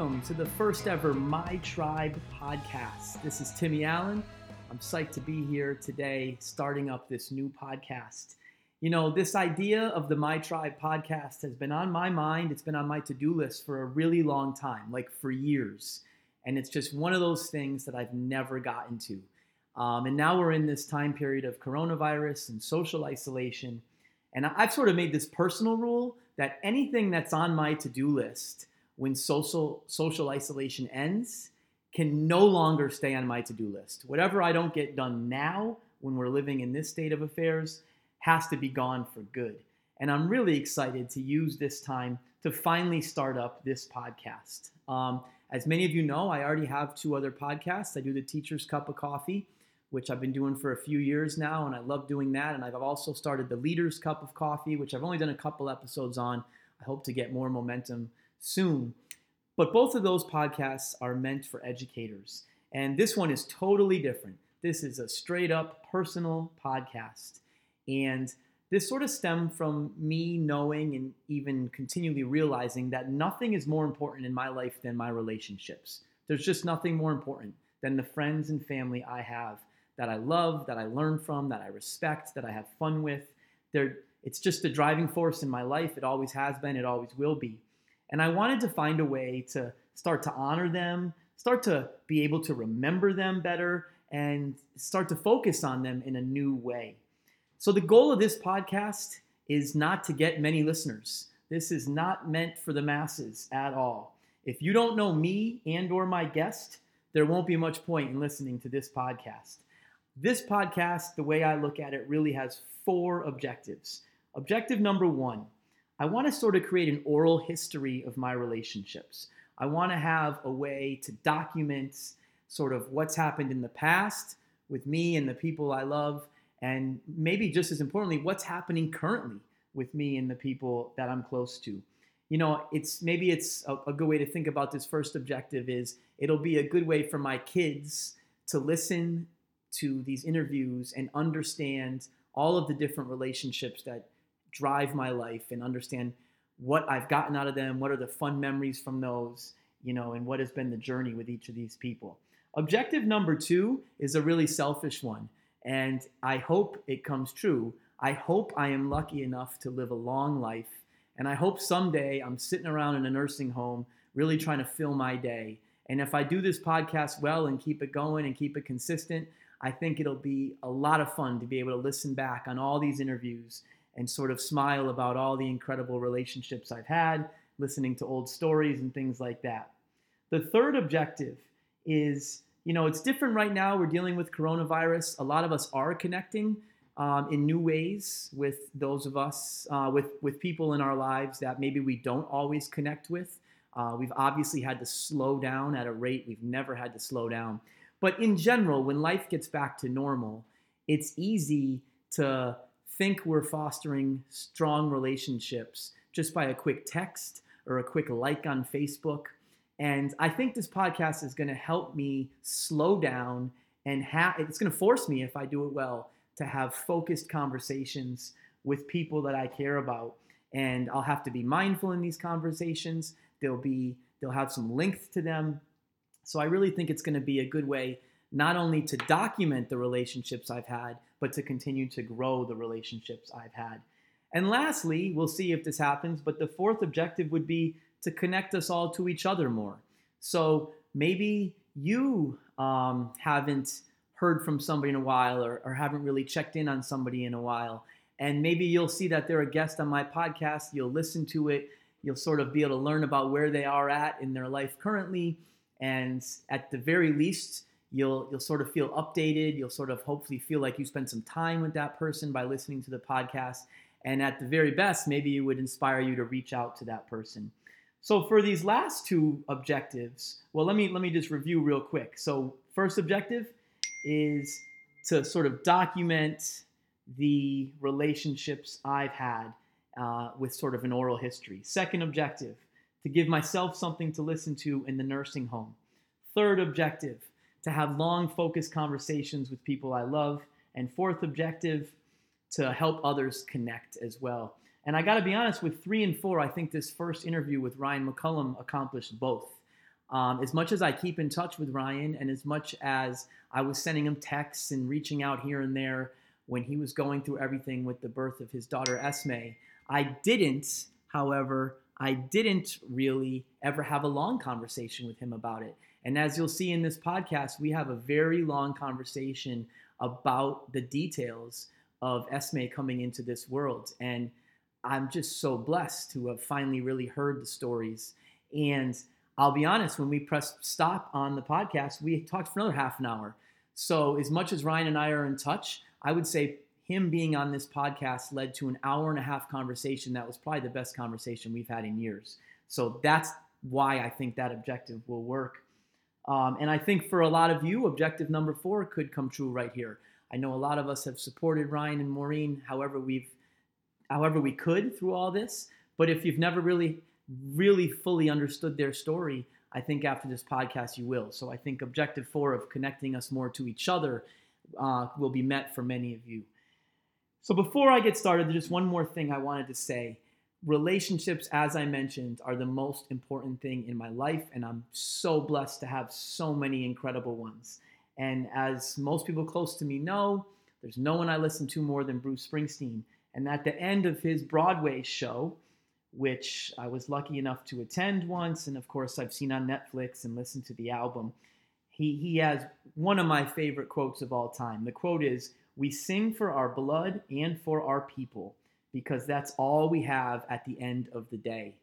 welcome to the first ever My Tribe podcast. This is Timmy Allen. I'm psyched to be here today, starting up this new podcast. You know, this idea of the My Tribe podcast has been on my mind. It's been on my to do list for a really long time, like for years. And it's just one of those things that I've never gotten to. Um, and now we're in this time period of coronavirus and social isolation. And I've sort of made this personal rule that anything that's on my to-do list when social social isolation ends can no longer stay on my to-do list. Whatever I don't get done now when we're living in this state of affairs has to be gone for good. And I'm really excited to use this time to finally start up this podcast. Um, as many of you know, I already have two other podcasts. I do the Teacher's Cup of Coffee, which I've been doing for a few years now, and I love doing that. And I've also started the Leader's Cup of Coffee, which I've only done a couple episodes on. I hope to get more momentum soon. But both of those podcasts are meant for educators. And this one is totally different. This is a straight up personal podcast. And this sort of stemmed from me knowing and even continually realizing that nothing is more important in my life than my relationships. There's just nothing more important than the friends and family I have that I love, that I learn from, that I respect, that I have fun with. They're, it's just the driving force in my life. It always has been, it always will be. And I wanted to find a way to start to honor them, start to be able to remember them better, and start to focus on them in a new way. So, the goal of this podcast is not to get many listeners. This is not meant for the masses at all. If you don't know me and or my guest, there won't be much point in listening to this podcast. This podcast, the way I look at it, really has four objectives. Objective number one I want to sort of create an oral history of my relationships. I want to have a way to document sort of what's happened in the past with me and the people I love, and maybe just as importantly, what's happening currently with me and the people that I'm close to. You know, it's maybe it's a, a good way to think about this first objective is it'll be a good way for my kids to listen to these interviews and understand all of the different relationships that drive my life and understand what I've gotten out of them, what are the fun memories from those, you know, and what has been the journey with each of these people. Objective number two is a really selfish one, and I hope it comes true. I hope I am lucky enough to live a long life, and I hope someday I'm sitting around in a nursing home really trying to fill my day. And if I do this podcast well and keep it going and keep it consistent, I think it'll be a lot of fun to be able to listen back on all these interviews and sort of smile about all the incredible relationships I've had, listening to old stories and things like that. The third objective is, you know, it's different right now. We're dealing with coronavirus. A lot of us are connecting um, in new ways with those of us, uh, with, with people in our lives that maybe we don't always connect with. Uh, we've obviously had to slow down at a rate we've never had to slow down. But in general, when life gets back to normal, it's easy to think we're fostering strong relationships just by a quick text or a quick like on Facebook. And I think this podcast is going to help me slow down and have it's going to force me, if I do it well, to have focused conversations with people that I care about. And I'll have to be mindful in these conversations. They'll be they'll have some length to them so I really think it's going to be a good way not only to document the relationships I've had, but to continue to grow the relationships I've had. And lastly, we'll see if this happens, but the fourth objective would be to connect us all to each other more. So maybe you um, haven't heard from somebody in a while or, or haven't really checked in on somebody in a while. And maybe you'll see that they're a guest on my podcast. You'll listen to it. You'll sort of be able to learn about where they are at in their life currently and at the very least you'll you'll sort of feel updated. You'll sort of hopefully feel like you spent some time with that person by listening to the podcast. And at the very best maybe it would inspire you to reach out to that person. So for these last two objectives well let me let me just review real quick. So first objective is to sort of document the relationships i've had uh, with sort of an oral history. Second objective to give myself something to listen to in the nursing home. Third objective, to have long, focused conversations with people I love. And fourth objective, to help others connect as well. And I got to be honest, with three and four, I think this first interview with Ryan McCollum accomplished both. Um, as much as I keep in touch with Ryan, and as much as I was sending him texts and reaching out here and there when he was going through everything with the birth of his daughter Esme, I didn't, however, I didn't really ever have a long conversation with him about it. And as you'll see in this podcast, we have a very long conversation about the details of Esme coming into this world. And I'm just so blessed to have finally really heard the stories. And I'll be honest, when we pressed stop on the podcast, we talked for another half an hour. So, as much as Ryan and I are in touch, I would say him being on this podcast led to an hour and a half conversation that was probably the best conversation we've had in years. So, that's why I think that objective will work. Um, and I think for a lot of you, objective number four could come true right here. I know a lot of us have supported Ryan and Maureen however we've however we could through all this. But if you've never really, really fully understood their story, I think after this podcast you will. So I think objective four of connecting us more to each other uh, will be met for many of you. So before I get started, there's just one more thing I wanted to say. Relationships, as I mentioned, are the most important thing in my life, and I'm so blessed to have so many incredible ones. And as most people close to me know, there's no one I listen to more than Bruce Springsteen. And at the end of his Broadway show, which I was lucky enough to attend once, and of course I've seen on Netflix and listened to the album, he, he has one of my favorite quotes of all time. The quote is, We sing for our blood and for our people because that's all we have at the end of the day.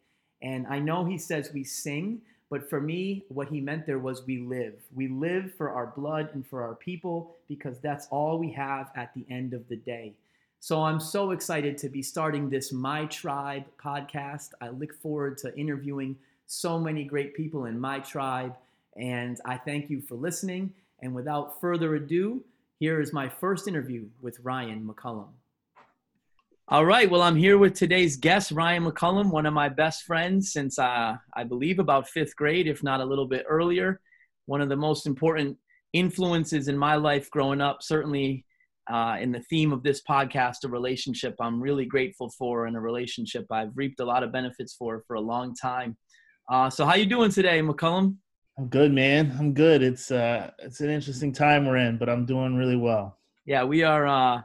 And I know he says we sing, but for me, what he meant there was we live. We live for our blood and for our people because that's all we have at the end of the day. So I'm so excited to be starting this My Tribe podcast. I look forward to interviewing so many great people in my tribe. And I thank you for listening. And without further ado, here is my first interview with Ryan McCollum. All right. Well, I'm here with today's guest, Ryan McCollum, one of my best friends since uh, I believe about fifth grade, if not a little bit earlier. One of the most important influences in my life growing up, certainly uh, in the theme of this podcast, a relationship I'm really grateful for and a relationship I've reaped a lot of benefits for for a long time. Uh, so how you doing today, McCollum? I'm good, man. I'm good. It's uh, it's an interesting time we're in, but I'm doing really well. Yeah, we are. Uh,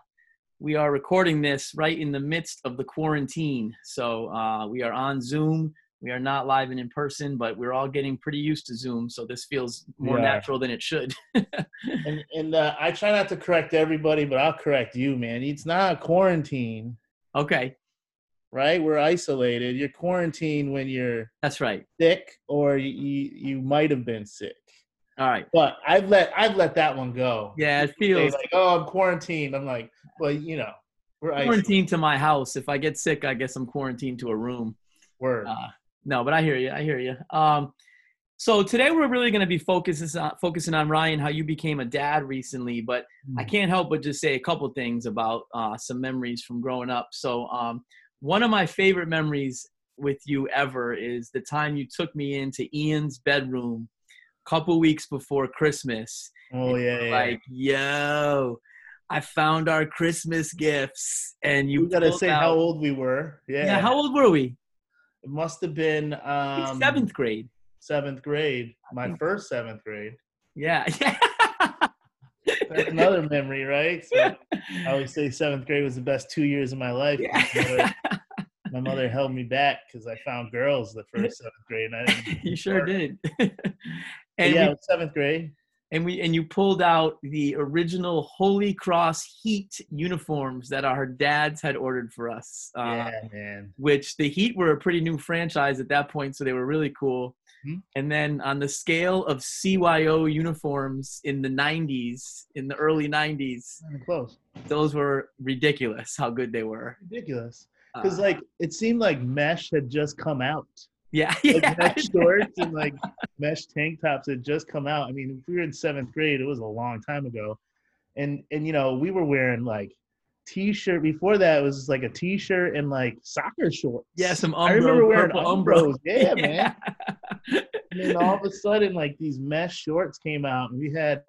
we are recording this right in the midst of the quarantine, so uh, we are on Zoom. We are not live and in person, but we're all getting pretty used to Zoom, so this feels more yeah. natural than it should. and and uh, I try not to correct everybody, but I'll correct you, man. It's not a quarantine. Okay. Right, we're isolated. You're quarantined when you're that's right sick, or you you, you might have been sick. All right, but I've let I've let that one go. Yeah, it feels like oh I'm quarantined. I'm like, well, you know, we're quarantined to my house. If I get sick, I guess I'm quarantined to a room. Word. Uh, no, but I hear you. I hear you. Um, so today we're really going to be focusing on, focusing on Ryan, how you became a dad recently. But mm. I can't help but just say a couple things about uh, some memories from growing up. So um, one of my favorite memories with you ever is the time you took me into Ian's bedroom couple weeks before Christmas. Oh yeah, yeah. Like yo. I found our Christmas gifts, and you, gotta say out, how old we were. Yeah. Yeah. How old were we? It must have been um, seventh grade. Seventh grade, my first seventh grade. Yeah, That's another memory, right? So I always say seventh grade was the best two years of my life. Yeah. My, mother, my, mother, held me back because I found girls the first seventh grade. And I didn't you sure did. And yeah, we, seventh grade and we and you pulled out the original Holy Cross Heat uniforms that our dads had ordered for us. Uh, yeah, man. Which the Heat were a pretty new franchise at that point, so they were really cool. Mm-hmm. And then on the scale of CYO uniforms in the '90s, in the early '90s, close. Those were ridiculous. How good they were. Ridiculous. Because uh, like it seemed like mesh had just come out. Yeah, like yeah. mesh shorts and like mesh tank tops had just come out. I mean, if we were in seventh grade, it was a long time ago, and and you know we were wearing like t-shirt. Before that, it was like a t-shirt and like soccer shorts. Yeah, some Umbro, I remember wearing Umbros. Yeah, yeah, man. and then all of a sudden, like these mesh shorts came out, and we had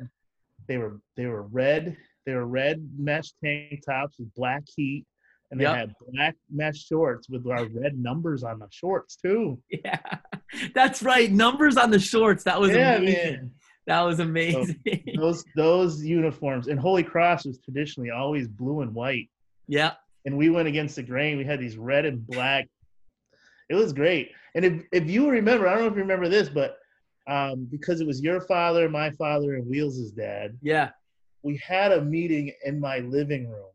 they were they were red. They were red mesh tank tops with black heat and they Yep. had black mesh shorts with our red numbers on the shorts too. Yeah, that's right. Numbers on the shorts. That was Yeah, amazing. man. That was amazing. Those those uniforms and Holy Cross was traditionally always blue and white. yeah, and we went against the grain. We had these red and black. It was great. And if if you remember, I don't know if you remember this, but um, because it was your father, my father, and Wheels' dad, yeah. we had a meeting in my living room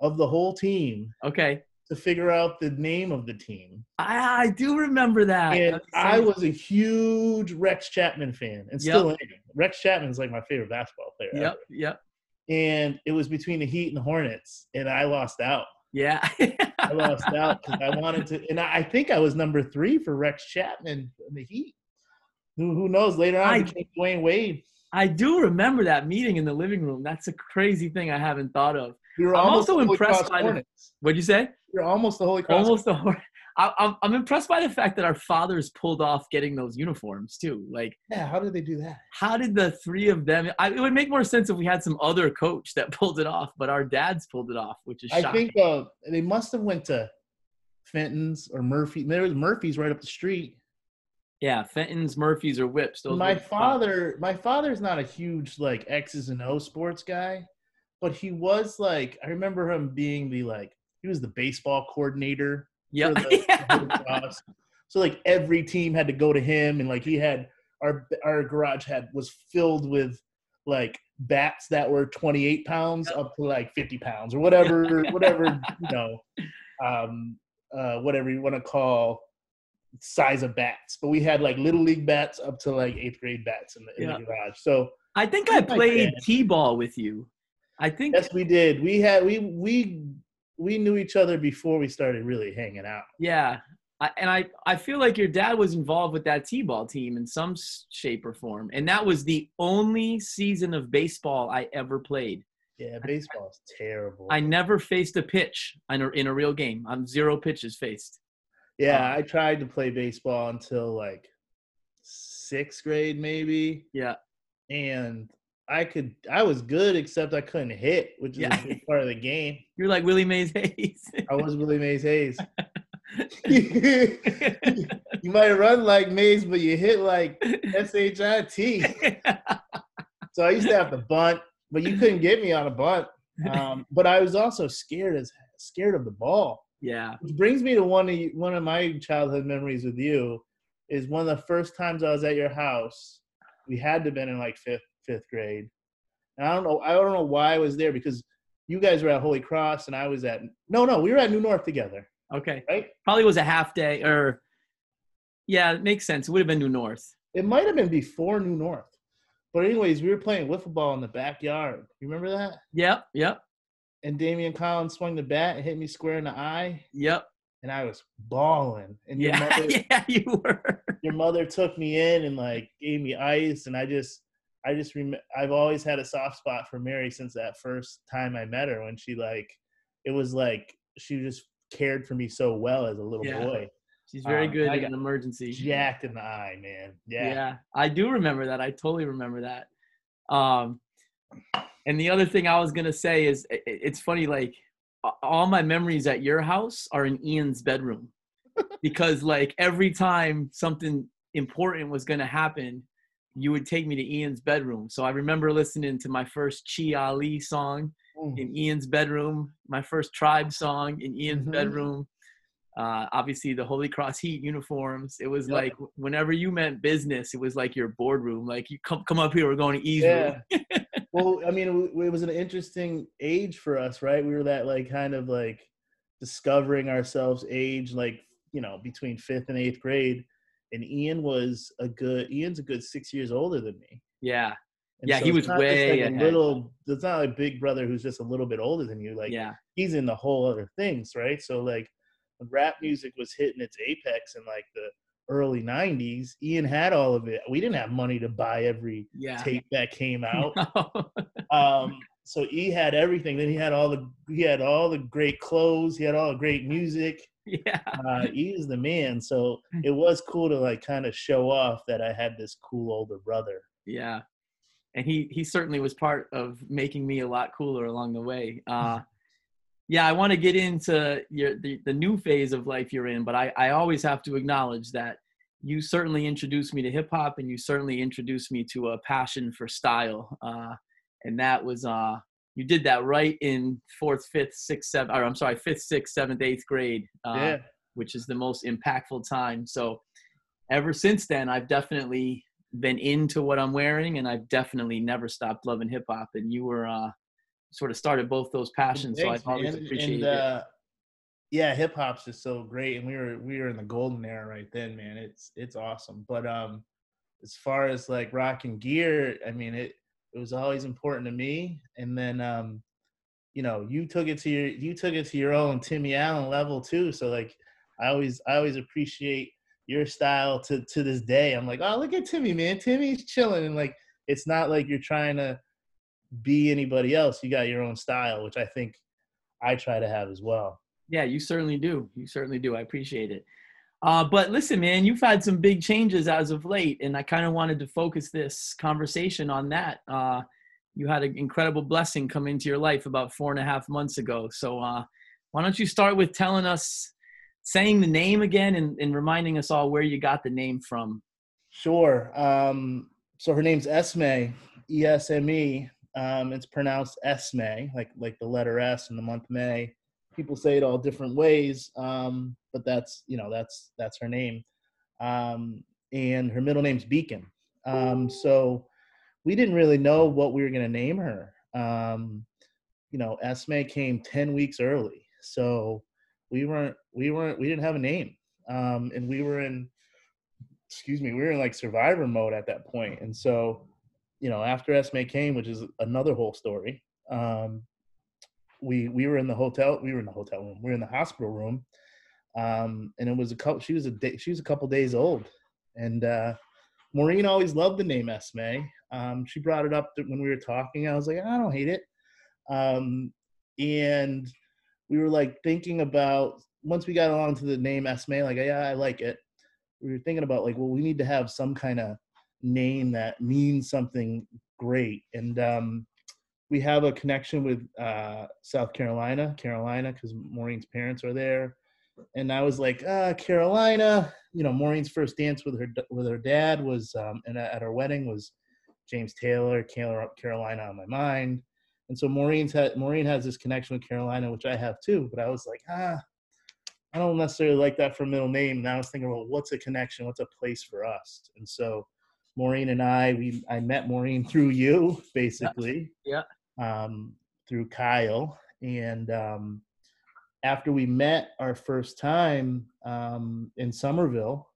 of the whole team Okay, to figure out the name of the team. I, I do remember that. And I was a huge Rex Chapman fan, and Yep. still am. Rex Chapman's like my favorite basketball player. Yep, ever. yep, And it was between the Heat and the Hornets, and I lost out. yeah. I lost out because I wanted to, and I I think I was number three for Rex Chapman in the Heat. Who who knows? Later on, I- I became Dwyane Wade. I do remember that meeting in the living room. That's a crazy thing I haven't thought of. Were I'm also impressed by the- What'd you say? You're almost the Holy Cross. Almost the whole. I, I'm I'm impressed by the fact that our fathers pulled off getting those uniforms too. Like, Yeah, how did they do that? how did the three of them? I, it would make more sense if we had some other coach that pulled it off, but our dads pulled it off, which is I shocking. think uh, they must have went to Fenton's or Murphy. There was Murphy's right up the street. yeah, Fenton's, Murphy's, or Whips. Those my were the top. father, my father's not a huge like X's and O sports guy, but he was like I remember him being the like he was the baseball coordinator Yep. for the, Cross. So like every team had to go to him, and like he had our our garage had was filled with like bats that were 28 pounds up to like 50 pounds or whatever whatever you know um uh whatever you want to call size of bats but we had like little league bats up to like eighth grade bats in the, in Yeah. the garage so I think I My played t-ball with you. I think yes we did we had we we we knew each other before we started really hanging out Yeah, I, and I I feel like your dad was involved with that t-ball team in some shape or form, and that was the only season of baseball I ever played. yeah baseball is terrible I never faced a pitch in a, in a real game. I'm zero pitches faced. Yeah, um, I tried to play baseball until like sixth grade, maybe, Yeah, and I could. I was good, except I couldn't hit, which is Yeah. a big part of the game. you're like Willie Mays Hayes. I was Willie Mays Hayes. you might run like Mays, but you hit like S H I T. So I used to have to bunt, but you couldn't get me on a bunt. Um, but I was also scared as scared of the ball. yeah, Which brings me to one of you, one of my childhood memories with you is one of the first times I was at your house. We had to have been in like fifth fifth grade, and I don't know I don't know why I was there because you guys were at Holy Cross and I was at no no we were at New North together okay. right. Probably was a half day, or yeah, it makes sense. It would have been New North. It might have been before New North, but anyways we were playing wiffle ball in the backyard. You remember that? Yep, yep, And Damian Collins swung the bat and hit me square in the eye, yep. and I was bawling. And your Yeah, mother, yeah, you were. your mother took me in and like gave me ice and i just i just rem- i've always had a soft spot for mary since that first time i met her when she like it was like she just cared for me so well as a little Yeah. boy She's very Um, good I in an emergency. jacked in the eye man yeah, Yeah. I do remember that. I totally remember that. Um, and the other thing I was gonna say is, i- i- it's funny. Like all my memories at your house are in Ian's bedroom, because like every time something important was gonna happen, you would take me to Ian's bedroom. So I remember listening to my first Chi Ali song Mm. in Ian's bedroom, my first Tribe song in Ian's Mhm. bedroom. Uh, obviously, the Holy Cross Heat uniforms. It was Yep. like whenever you meant business, it was like your boardroom. Like you come come up here, we're going to E's Yeah. well i mean it was an interesting age for us right we were that like kind of like discovering ourselves age like you know between fifth and eighth grade and ian was a good ian's a good six years older than me Yeah, And Yeah, so he was way like a little. It's not like big brother who's just a little bit older than you. Like yeah, he's in the whole other things, right? So like when rap music was hitting its apex in like the early '90s, Ian had all of it. We didn't have money to buy every yeah. tape that came out. um, so he had everything. Then he had all the he had all the great clothes. He had all the great music. yeah, Uh, he was the man. So it was cool to like kind of show off that I had this cool older brother. yeah. And he he certainly was part of making me a lot cooler along the way. Uh, yeah, I want to get into your the, the new phase of life you're in, but I, I always have to acknowledge that you certainly introduced me to hip hop and you certainly introduced me to a passion for style. Uh, and that was uh, you did that right in fourth, fifth, sixth, seventh, or I'm sorry, fifth, sixth, seventh, eighth grade, uh, yeah. which is the most impactful time. So ever since then, I've definitely been into what I'm wearing, and I've definitely never stopped loving hip hop. And you were uh, sort of started both those passions, Thanks, so I've always appreciated and, uh, it. Yeah, hip hop's just so great, and we were we were in the golden era right then, man. It's it's awesome. But um, as far as like rocking gear, I mean it it was always important to me. And then um, you know, you took it to your you took it to your own Timmy Allen level too. So like I always I always appreciate your style to to this day. I'm like, oh look at Timmy, man. Timmy's chilling and like it's not like you're trying to be anybody else. You got your own style, which I think I try to have as well. Yeah, you certainly do. You certainly do. I appreciate it. Uh, but listen, man, you've had some big changes as of late, and I kind of wanted to focus this conversation on that. Uh, you had an incredible blessing come into your life about four and a half months ago. So, uh, why don't you start with telling us, saying the name again, and, and reminding us all where you got the name from? Sure. Um, so her name's Esme, E S M E. Um, it's pronounced Esme, like like the letter S in the month May people say it all different ways, um, but that's you know that's that's her name, um, and her middle name's Beacon. Um, so we didn't really know what we were going to name her. Um, you know, Esme came ten weeks early, so we weren't we weren't we didn't have a name, um, and we were in excuse me we were in like survivor mode at that point, and so you know after Esme came, which is another whole story. Um, we we were in the hotel. We were in the hotel room. We were in the hospital room, um, and it was a couple. She was a day, she was a couple days old, and uh, Maureen always loved the name Esme. Um, she brought it up when we were talking. I was like, I don't hate it, um, and we were like thinking about once we got along to the name Esme, like yeah, I like it. We were thinking about like, well, we need to have some kind of name that means something great, and um, we have a connection with uh, South Carolina, Carolina, because Maureen's parents are there. And I was like, ah, Carolina. You know, Maureen's first dance with her with her dad was, um, and at her wedding was James Taylor, Carolina on my mind. And so Maureen's had Maureen has this connection with Carolina, which I have too. But I was like, ah, I don't necessarily like that for middle name. And I was thinking, well, what's a connection? What's a place for us? And so Maureen and I, we I met Maureen through you, basically. Yeah um, through Kyle. And um, after we met our first time um, in Somerville,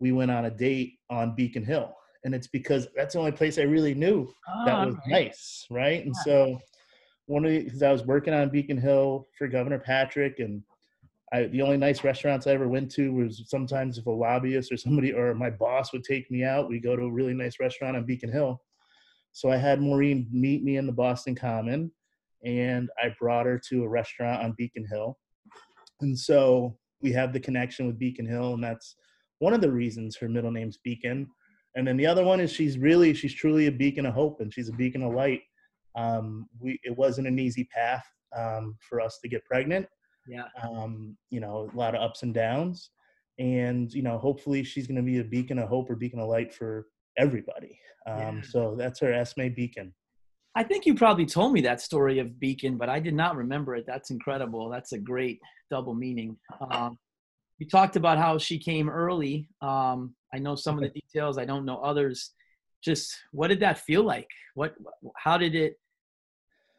we went on a date on Beacon Hill. And it's because that's the only place I really knew oh, that was right. nice, right? And yeah. so one of because I was working on Beacon Hill for Governor Patrick, and I, the only nice restaurants I ever went to was sometimes if a lobbyist or somebody or my boss would take me out, we go to a really nice restaurant on Beacon Hill. So I had Maureen meet me in the Boston Common and I brought her to a restaurant on Beacon Hill. And so we have the connection with Beacon Hill, and that's one of the reasons her middle name's Beacon. And then the other one is she's really, she's truly a beacon of hope and she's a beacon of light. Um, we, it wasn't an easy path um, for us to get pregnant. Yeah. Um, you know, a lot of ups and downs. And, you know, hopefully she's going to be a beacon of hope or beacon of light for everybody. Um, yeah. So that's her Esme Beacon. I think you probably told me that story of Beacon, but I did not remember it. That's incredible. That's a great double meaning. Um, you talked about how she came early. Um, I know some of the details. I don't know others. Just what did that feel like? What? How did it?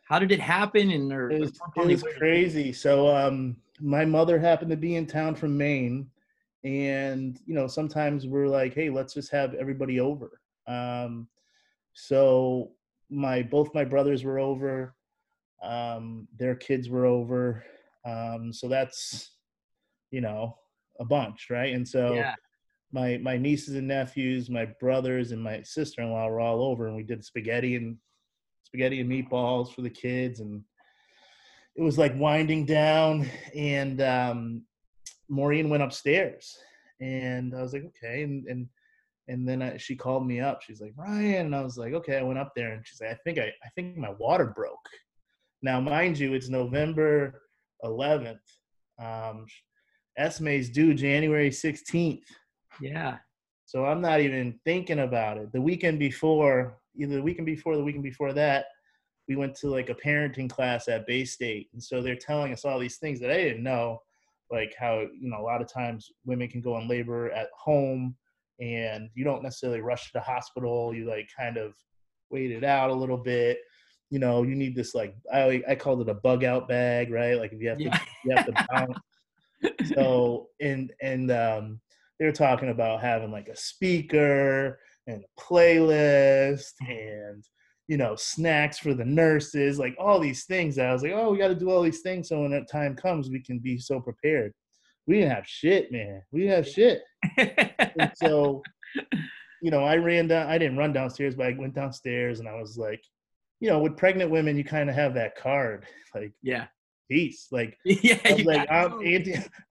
How did it happen? And or, it was, it was crazy. So um, my mother happened to be in town from Maine, and you know sometimes we're like hey let's just have everybody over um, so my both my brothers were over. Um, their kids were over. Um, so that's you know a bunch right? And so yeah. my my nieces and nephews my brothers and my sister-in-law were all over and we did spaghetti and spaghetti and meatballs for the kids and it was like winding down and um, Maureen went upstairs, and I was like, okay, and and and then I, she called me up. She's like, Ryan, and I was like, okay. I went up there, and she's like, I think I I think my water broke. Now, mind you, it's November 11th. Um, Esme's due January 16th. Yeah. So I'm not even thinking about it. The weekend before, either the weekend before, the weekend before that, we went to like a parenting class at Bay State, and so they're telling us all these things that I didn't know, like how you know a lot of times women can go in labor at home, and you don't necessarily rush to the hospital. You like kind of wait it out a little bit. You know, you need this like I I called it a bug out bag, right? Like if you have to Yeah. you have to bounce. so and and um, they were talking about having like a speaker and a playlist and you know snacks for the nurses, like all these things. I was like, oh, we got to do all these things so when that time comes, we can be so prepared. We didn't have shit, man. We didn't have shit. And so, you know, I ran down. I didn't run downstairs, but I went downstairs and I was like, you know, with pregnant women, you kind of have that card, like yeah. peace, like Yeah. I was like, go.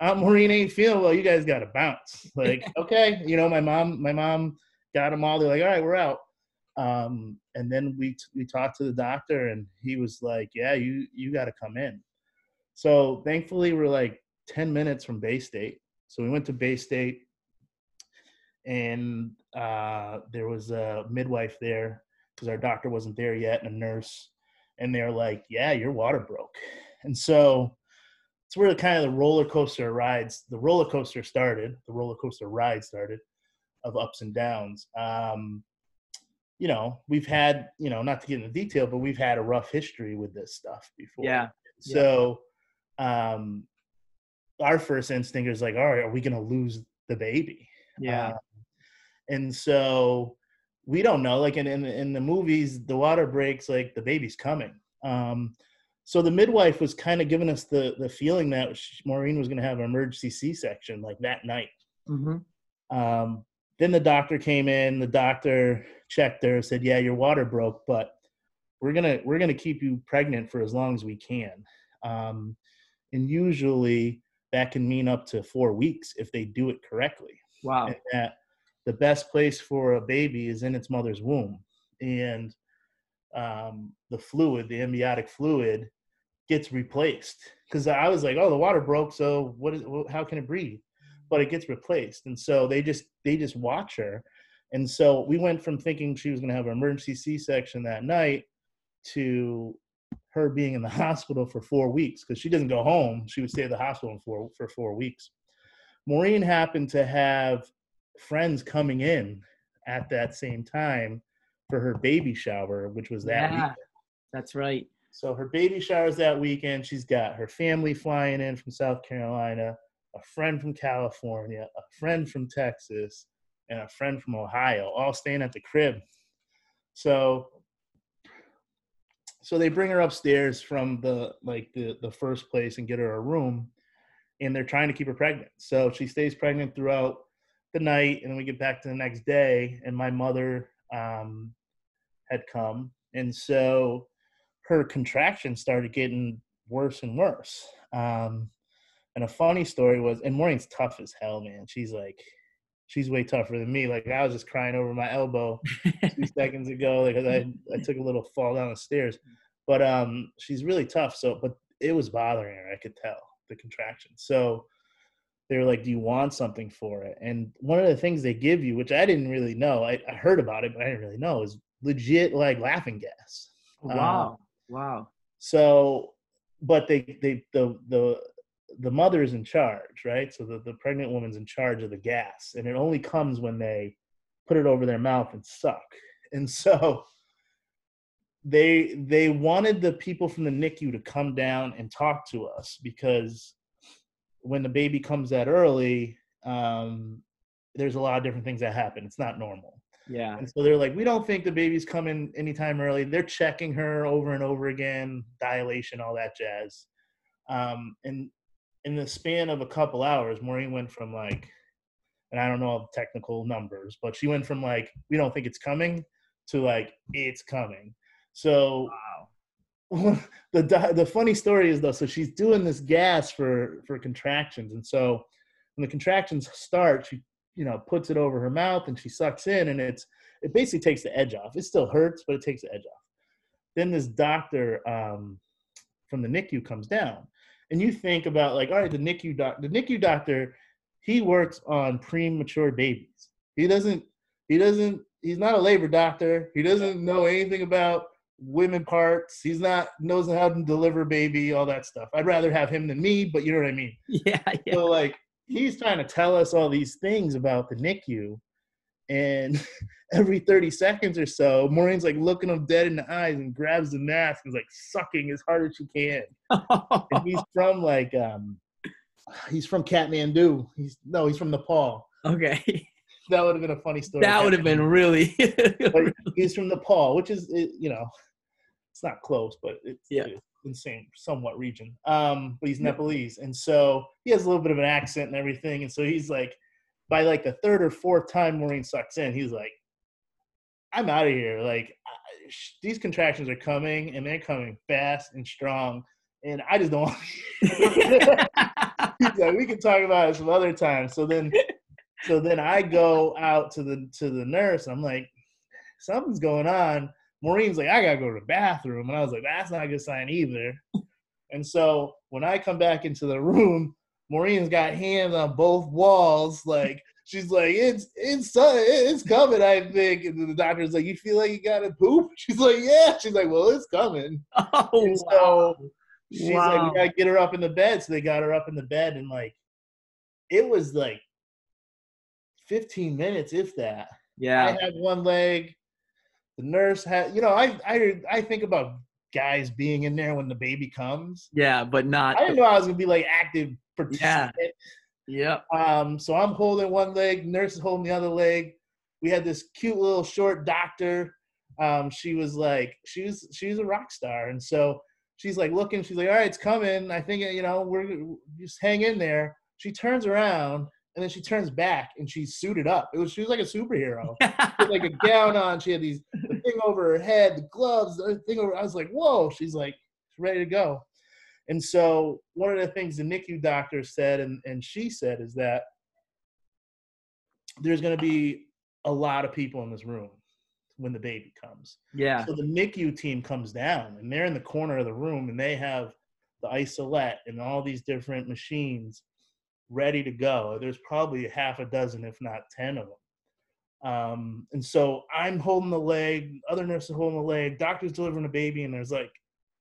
Aunt Maureen ain't feeling well. You guys got to bounce. Like, okay, you know, my mom, my mom got them all. They're like, all right, we're out. Um, and then we we talked to the doctor, and he was like, yeah, you you got to come in. So thankfully, we're like ten minutes from Bay State. So we went to Bay State, and uh, there was a midwife there because our doctor wasn't there yet, and a nurse. And they're like, yeah, your water broke. And so it's where the kind of the roller coaster rides, the roller coaster started, the roller coaster ride started of ups and downs. Um, you know, we've had, you know, not to get into detail, but we've had a rough history with this stuff before. Yeah. So, um, our first instinct is like, all right, are we going to lose the baby? Yeah. Um, and so we don't know. Like in, in in the movies, the water breaks, like the baby's coming. Um, so the midwife was kind of giving us the the feeling that Maureen was going to have an emergency C-section like that night. hmm Um, then the doctor came in. The doctor checked her, said, "Yeah, your water broke, but we're gonna we're gonna keep you pregnant for as long as we can." Um, and usually that can mean up to four weeks if they do it correctly. Wow. and that the best place for a baby is in its mother's womb. And um, the fluid the amniotic fluid gets replaced. Because i was like oh the water broke so what is how can it breathe? But it gets replaced. And so they just they just watch her. And so we went from thinking she was going to have an emergency c-section that night to her being in the hospital for four weeks because she doesn't go home she would stay at the hospital for, for four weeks maureen happened to have friends coming in at that same time for her baby shower, which was that Yeah. weekend. That's right. So her baby shower's that weekend. She's got her family flying in from South Carolina, a friend from California, a friend from Texas, and a friend from Ohio, all staying at the crib. So so they bring her upstairs from the like the the first place and get her a room and they're trying to keep her pregnant. So she stays pregnant throughout the night and then we get back to the next day and my mother um had come and so her contractions started getting worse and worse. Um, and a funny story was, and Maureen's tough as hell, man. She's like, she's way tougher than me. Like I was just crying over my elbow two seconds ago, like 'cause I I took a little fall down the stairs. But um, she's really tough. So, but it was bothering her. I could tell the contractions. So they were like, "Do you want something for it?" And one of the things they give you, which I didn't really know, I, I heard about it, but I didn't really know, is legit like laughing gas. wow. wow. So, but they they the the the mother is in charge, right? So the, the pregnant woman's in charge of the gas, and it only comes when they put it over their mouth and suck. And so they they wanted the people from the NICU to come down and talk to us because when the baby comes that early, um, there's a lot of different things that happen. It's not normal. Yeah. And so they're like, we don't think the baby's coming anytime early. They're checking her over and over again, dilation, all that jazz. Um, and in the span of a couple hours, Maureen went from like, and I don't know all the technical numbers, but she went from like, we don't think it's coming to like, it's coming. So Wow. the the funny story is though, so she's doing this gas for for contractions, and so when the contractions start, she you know puts it over her mouth and she sucks in, and it's it basically takes the edge off. It still hurts, but it takes the edge off. Then this doctor um, from the NICU comes down, and you think about like, all right, the NICU doc, the NICU doctor, he works on premature babies. He doesn't, he doesn't, he's not a labor doctor. He doesn't know anything about women parts. He's not knows how to deliver baby, all that stuff. I'd rather have him than me, but you know what I mean. Yeah, yeah. So like he's trying to tell us all these things about the NICU, and every 30 seconds or so, Maureen's like looking him dead in the eyes and grabs the mask and is like sucking as hard as she can. and he's from like um he's from Kathmandu. He's no, he's from Nepal. okay. That would have been a funny story. That would have been really. He's from Nepal, which is you know, it's not close, but it's, Yeah. it's insane, somewhat region. Um, but he's Nepalese, and so he has a little bit of an accent and everything, and so he's like, by like the third or fourth time Maureen sucks in, he's like, "I'm out of here." Like these contractions are coming, and they're coming fast and strong, and I just don't. want he's like, we can talk about it some other time. So then, so then I go out to the to the nurse. I'm like, something's going on. Maureen's like, I gotta go to the bathroom, and I was like, that's not a good sign either. And so when I come back into the room, Maureen's got hands on both walls, like she's like, it's it's it's coming, I think. And the doctor's like, you feel like you gotta poop? She's like, yeah. She's like, well, it's coming. oh, And wow. so she's like, we gotta get her up in the bed. So they got her up in the bed, and like, it was like 15 minutes, if that. yeah. I had one leg. The nurse had, you know, I I I think about guys being in there when the baby comes. Yeah, but not. I didn't know I was gonna be like active Yeah. participant. Yep. Um, so I'm holding one leg, nurse is holding the other leg. We had this cute little short doctor. Um, she was like, she was she was a rock star, and so she's like looking. She's like, all right, it's coming. I think you know we're just hang in there. She turns around and then she turns back and she's suited up. It was she was like a superhero. She had like a gown on. She had these the thing over her head, the gloves, the thing over. I was like, whoa. She's like ready to go. And so one of the things the NICU doctor said, and, and she said, is that there's going to be a lot of people in this room when the baby comes. yeah. So the NICU team comes down, and they're in the corner of the room, and they have the isolette and all these different machines ready to go. There's probably half a dozen, if not ten of them. Um, and so I'm holding the leg, other nurses holding the leg, doctor's delivering a baby, and there's like,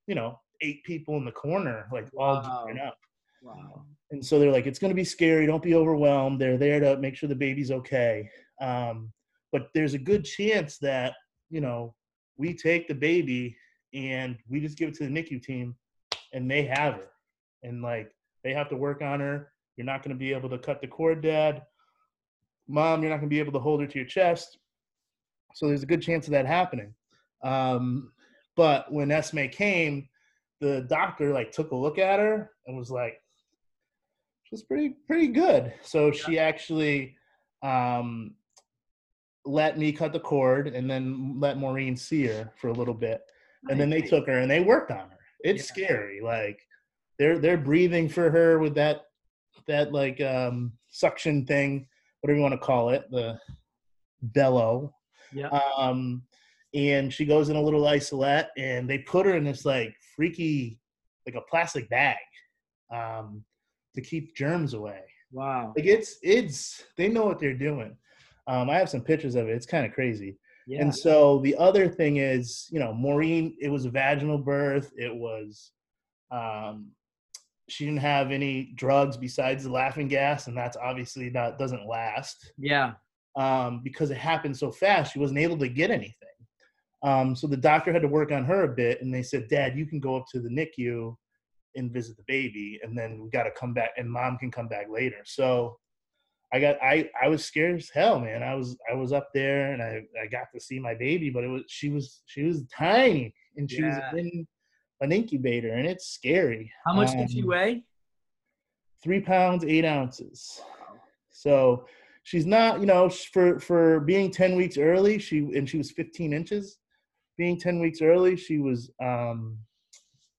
you know, eight people in the corner, like all Wow. joined up. Wow. And so they're like, it's going to be scary. Don't be overwhelmed. They're there to make sure the baby's okay. Um, but there's a good chance that, you know, we take the baby and we just give it to the NICU team and they have her. And like, they have to work on her. You're not going to be able to cut the cord, dad. Mom, you're not going to be able to hold her to your chest. So there's a good chance of that happening. Um, but when Esme came, the doctor like took a look at her and was like, was pretty pretty good. So she actually um, let me cut the cord and then let Maureen see her for a little bit, and then they took her and they worked on her. It's Yeah. scary. Like they're they're breathing for her with that that like um, suction thing, whatever you want to call it, the bellow. Yeah. Um, and she goes in a little isolette, and they put her in this like freaky, like a plastic bag, um, to keep germs away. Wow. Like it's it's they know what they're doing. Um, I have some pictures of it. It's kind of crazy. Yeah. And so the other thing is, you know, Maureen, it was a vaginal birth. It was, um, she didn't have any drugs besides the laughing gas, and that's obviously not doesn't last yeah. um, because it happened so fast. She wasn't able to get anything. Um, so the doctor had to work on her a bit, and they said, "Dad, you can go up to the NICU and visit the baby, and then we got to come back, and Mom can come back later." So I got I I was scared as hell, man. I was I was up there, and I I got to see my baby, but it was she was she was tiny, and she Yeah. was in an incubator, and it's scary. How much did she Um, weigh? three pounds eight ounces so she's not you know for for being 10 weeks early she and she was 15 inches being 10 weeks early she was um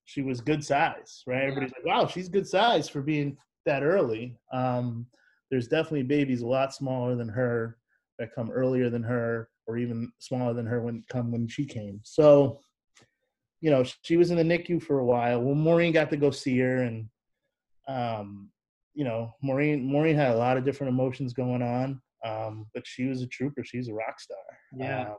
she was good size right everybody's like wow she's good size for being that early um there's definitely babies a lot smaller than her that come earlier than her or even smaller than her when come when she came so you know she was in the nicu for a while well maureen got to go see her and um, you know, Maureen Maureen had a lot of different emotions going on, um, but she was a trooper. She was a rock star. Yeah. Uh,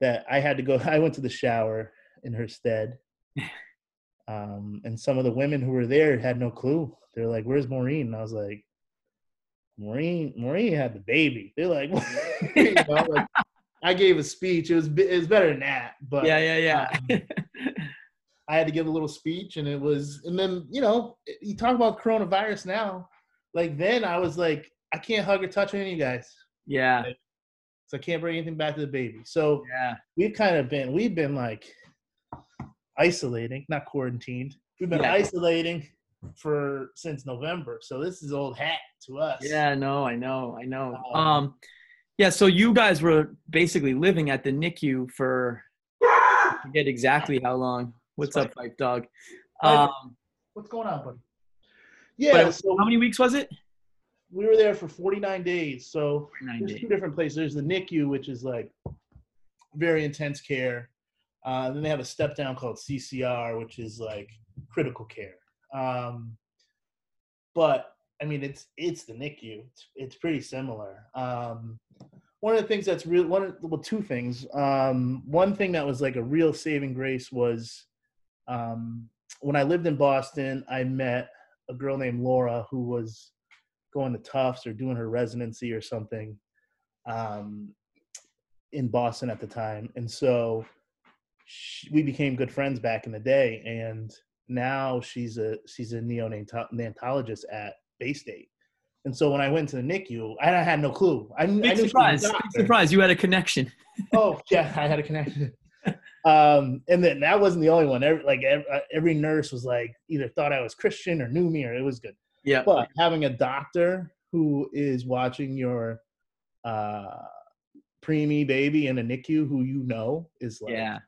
that I had to go. I went to the shower in her stead, um, and some of the women who were there had no clue. They're like, "Where's Maureen?" And I was like, "Maureen, Maureen had the baby." They're like, you know, like I gave a speech. It was it was better than that, but yeah, yeah, yeah. um, I had to give a little speech, and it was, and then you know, you talk about coronavirus now. Like then, I was like, I can't hug or touch any of you guys, yeah, so I can't bring anything back to the baby. So yeah. we've kind of been, we've been like isolating, not quarantined. We've been Yeah. isolating for since November. So this is old hat to us. Yeah, no, I know, I know. Um, Um, yeah, so you guys were basically living at the NICU for I forget exactly how long. What's up, Fight Dog? Um, What's going on, buddy? Yeah. it- So how many weeks was it? We were there for 49 days. So Nine there's days. two different places. There's the NICU, which is like very intense care. Uh, then they have a step down called CCR, which is like critical care. Um, but I mean, it's it's the NICU. It's, it's pretty similar. Um, one of the things that's real, one of, well, two things. Um, one thing that was like a real saving grace was um, when I lived in Boston. I met a girl named Laura who was going to Tufts or doing her residency or something um, in Boston at the time, and so she, we became good friends back in the day. And now she's a she's a neonatologist at Bay State. And so when I went to the NICU, I had no clue. I, kn- I Big knew she was a surprise! Big surprise! You had a connection. Oh yeah, I had a connection. um, and then that wasn't the only one. Every, like every, every nurse was like either thought I was Christian or knew me, or it was good. Yeah, But having a doctor who is watching your uh, preemie baby in a NICU who you know is like yeah,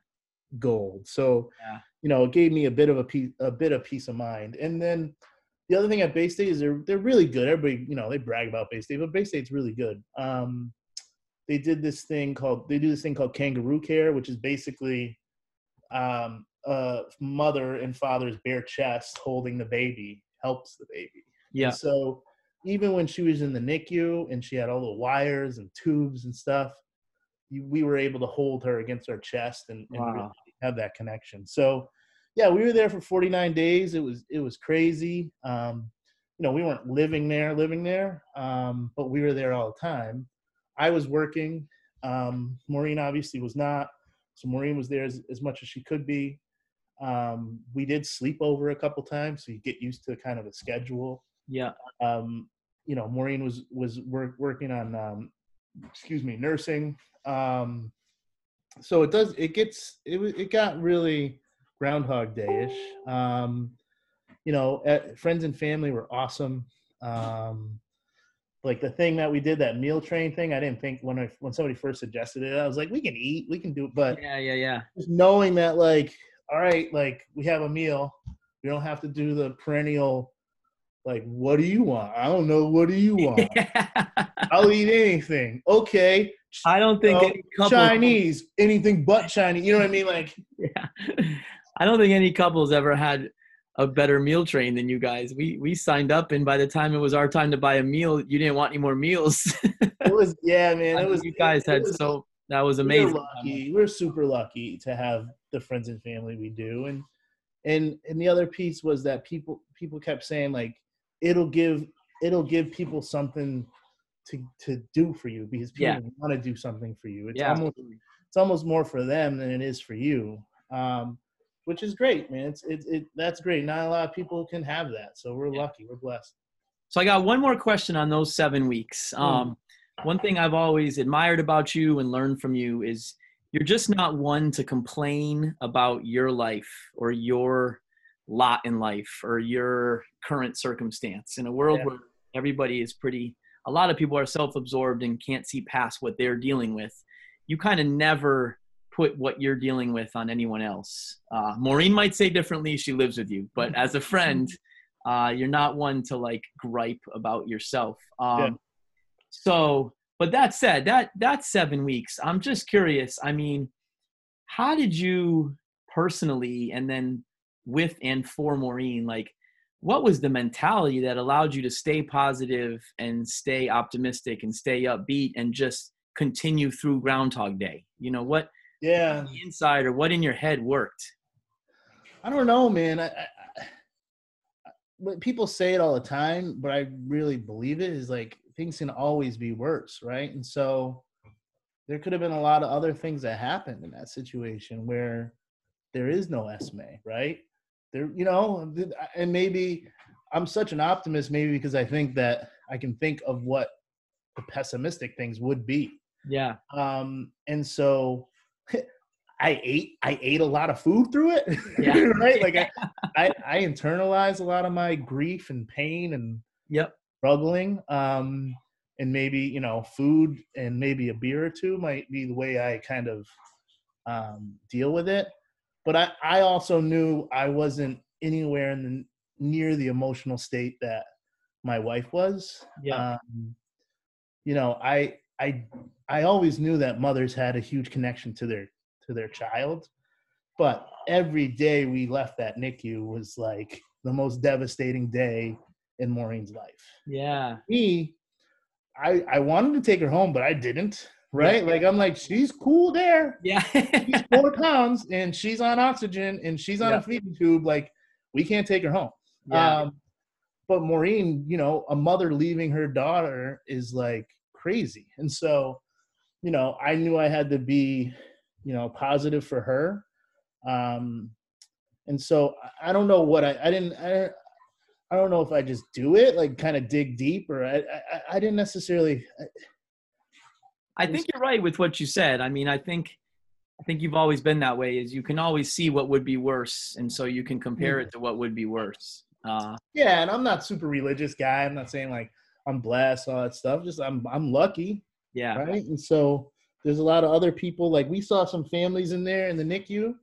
gold. So Yeah. you know, it gave me a bit of a piece, a bit of peace of mind. And then the other thing at Bay State is they're they're really good. Everybody, you know, they brag about Bay State, but Bay State's really good. Um, they did this thing called they do this thing called kangaroo care, which is basically um, a mother and father's bare chest holding the baby helps the baby. Yeah, And so even when she was in the NICU and she had all the wires and tubes and stuff, we were able to hold her against our chest and, and really have that connection. So yeah, we were there for 49 days. It was it was crazy. Um, you know, we weren't living there, living there, um, but we were there all the time. I was working. Um, Maureen obviously was not. So Maureen was there as, as much as she could be. Um, we did sleep over a couple times, so you get used to kind of a schedule. Yeah, Um, you know, Maureen was was work, working on, um, excuse me, nursing. Um, so it does. It gets. It it got really Groundhog Day-ish. Um, you know, at, friends and family were awesome. Um, like the thing that we did, that meal train thing, I didn't think when I when somebody first suggested it, I was like, we can eat, we can do it, but yeah, yeah, yeah. just knowing that like all right like we have a meal we don't have to do the perennial like what do you want i don't know what do you want i'll eat anything okay I don't think Oh, any couple. chinese anything but chinese you know what i mean like Yeah. I don't think any couple's ever had a better meal train than you guys. We we signed up, and by the time it was our time to buy a meal, you didn't want any more meals. it was yeah man it was you guys had was- so that was we're amazing. lucky we're super lucky to have the friends and family we do and and and the other piece was that people people kept saying like it'll give it'll give people something to to do for you because people Yeah. want to do something for you. It's Yeah, almost it's almost more for them than it is for you. Um which is great man. It's it, it that's great. Not a lot of people can have that so we're Yeah. lucky. We're blessed. So I got one more question on those seven weeks. Um, one thing I've always admired about you and learned from you is you're just not one to complain about your life or your lot in life or your current circumstance. In a world Yeah. where everybody is pretty, a lot of people are self absorbed and can't see past what they're dealing with, you kind of never put what you're dealing with on anyone else. Uh, Maureen might say differently, she lives with you, but as a friend, uh, you're not one to like gripe about yourself. Um, Yeah. So, but that said, that that's seven weeks. I'm just curious. I mean, how did you personally, and then with and for Maureen, like, what was the mentality that allowed you to stay positive and stay optimistic and stay upbeat and just continue through Groundhog Day? You know what? Yeah, the inside or what in your head worked? I don't know, man. I, I, I, people say it all the time, but I really believe it. Is like things can always be worse, right? And so there could have been a lot of other things that happened in that situation where there is no Esme, right? There, you know, and maybe I'm such an optimist, maybe because I think that I can think of what the pessimistic things would be. Yeah. Um, and so I ate I ate a lot of food through it. Yeah. right? Like I, I I internalize a lot of my grief and pain and yep. struggling. Um and maybe, you know, food and maybe a beer or two might be the way I kind of um deal with it. But I, I also knew I wasn't anywhere in the near the emotional state that my wife was. Yeah. Um, you know, I I I always knew that mothers had a huge connection to their to their child. But every day we left that NICU was like the most devastating day in Maureen's life. Yeah. Me, I I wanted to take her home, but I didn't. Right? Yeah. Like I'm like, she's cool there. Yeah. she's four pounds and she's on oxygen and she's on yeah. a feeding tube. Like, we can't take her home. Yeah. Um, but Maureen, you know, a mother leaving her daughter is like crazy. And so, you know, I knew I had to be you know positive for her um and so i don't know what i i didn't i i don't know if i just do it like kind of dig deep or i i, I didn't necessarily I, I think you're right with what you said i mean i think i think you've always been that way is you can always see what would be worse and so you can compare it to what would be worse uh yeah and i'm not super religious guy i'm not saying like i'm blessed all that stuff just i'm i'm lucky yeah right and so there's a lot of other people. Like we saw some families in there in the NICU.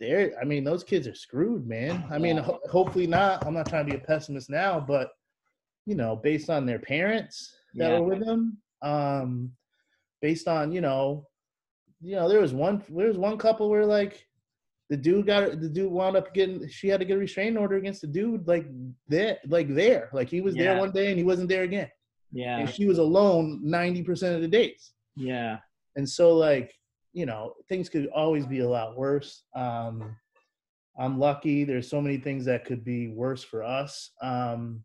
There, I mean, those kids are screwed, man. I mean, ho- hopefully not. I'm not trying to be a pessimist now, but you know, based on their parents that yeah. were with them, um, based on you know, you know, there was one there was one couple where like the dude got the dude wound up getting she had to get a restraining order against the dude like there like there like he was yeah. there one day and he wasn't there again yeah and she was alone 90% of the days yeah. And so like, you know, things could always be a lot worse. Um I'm lucky. There's so many things that could be worse for us. Um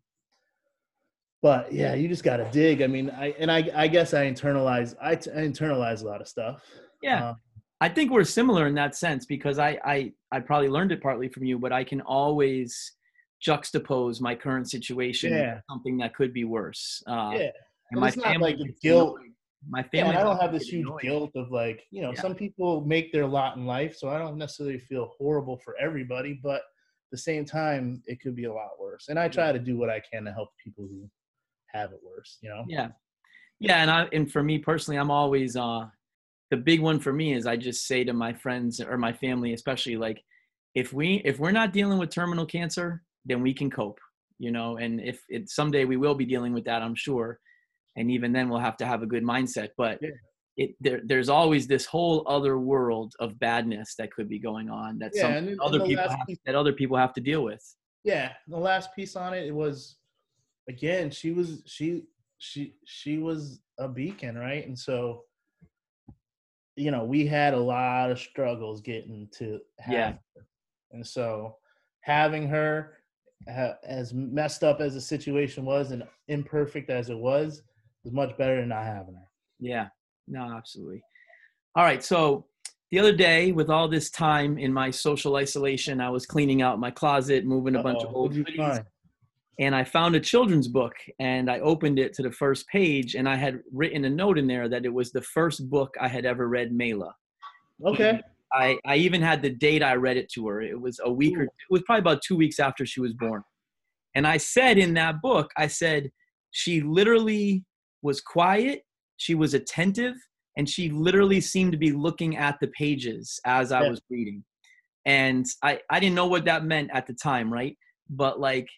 but yeah, you just got to dig. I mean, I and I I guess I internalize I, t- I internalize a lot of stuff. Yeah. Uh, I think we're similar in that sense because I, I I probably learned it partly from you, but I can always juxtapose my current situation yeah. with something that could be worse. Uh, yeah, and, my family like guilt my family. Yeah, I don't have this huge annoyed. guilt of like, you know, yeah. some people make their lot in life, so I don't necessarily feel horrible for everybody, but at the same time, it could be a lot worse. And I try to do what I can to help people who have it worse, you know? Yeah. Yeah. And I, and for me personally, I'm always, uh, the big one for me is I just say to my friends or my family, especially like, if we, if we're not dealing with terminal cancer, then we can cope, you know, and if it someday we will be dealing with that, I'm sure and even then we'll have to have a good mindset but yeah. it there, there's always this whole other world of badness that could be going on that yeah, some and, other and people have, piece, that other people have to deal with yeah the last piece on it it was again she was she she she was a beacon right and so you know we had a lot of struggles getting to yeah her. and so having her as messed up as the situation was and imperfect as it was was much better than not having her. Yeah, no, absolutely. All right, so the other day, with all this time in my social isolation, I was cleaning out my closet, moving a Uh-oh. bunch of old goodies, and I found a children's book. And I opened it to the first page, and I had written a note in there that it was the first book I had ever read, Mela. Okay. I, I even had the date I read it to her. It was a week or it was probably about two weeks after she was born. And I said in that book, I said, she literally was quiet, she was attentive, and she literally seemed to be looking at the pages as I yeah. was reading. And I, I didn't know what that meant at the time, right? But like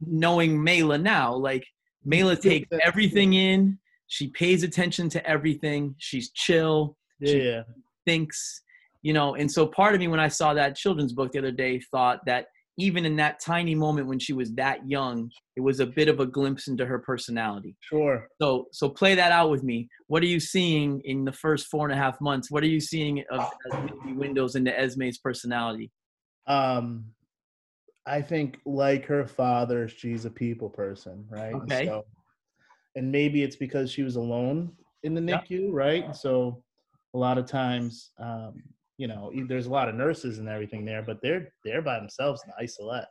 knowing Mela now, like Mela takes everything in, she pays attention to everything, she's chill, yeah. she thinks, you know, and so part of me when I saw that children's book the other day thought that even in that tiny moment when she was that young, it was a bit of a glimpse into her personality. Sure. So so play that out with me. What are you seeing in the first four and a half months? What are you seeing of as windows into Esme's personality? Um, I think like her father, she's a people person, right? And Okay. So, and maybe it's because she was alone in the Yeah. NICU, right? So, a lot of times, um, you know, there's a lot of nurses and everything there, but they're they're by themselves in the isolette,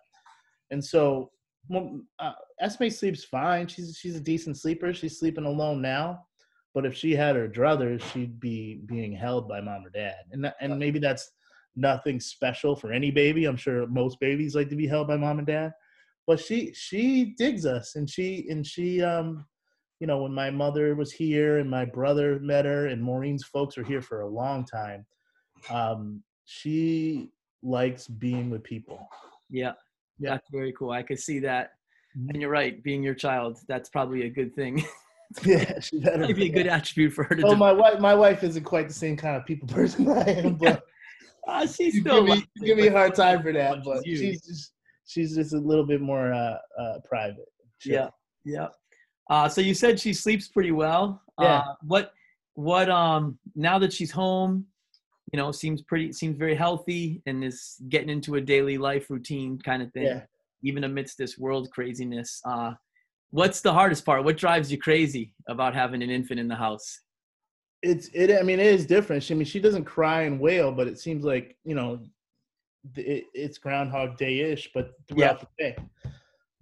and so. Well, uh, Esme sleeps fine. She's she's a decent sleeper. She's sleeping alone now, but if she had her druthers, she'd be being held by mom or dad, and and maybe that's nothing special for any baby. I'm sure most babies like to be held by mom and dad, but she she digs us, and she and she um, you know, when my mother was here and my brother met her, and Maureen's folks were here for a long time, um, she likes being with people. Yeah. Yeah. That's very cool. I could see that. Mhm. And you're right, being your child, that's probably a good thing. Yeah, she better Maybe a be. good attribute for her to Oh, do. my wife, my wife isn't quite the same kind of people person I am, but Ah, she you still give me, you give me a hard time for that. But she's just she's just a little bit more uh, uh, private. Chill. Yeah, yeah. Uh, so you said she sleeps pretty well. Yeah. Uh, what, what? Um, now that she's home, you know, seems pretty, seems very healthy, and is getting into a daily life routine kind of thing, Yeah. even amidst this world craziness. Uh, what's the hardest part? What drives you crazy about having an infant in the house? It's it i mean it is different. She, i mean she doesn't cry and wail but it seems like you know it, it's groundhog day-ish but throughout the day.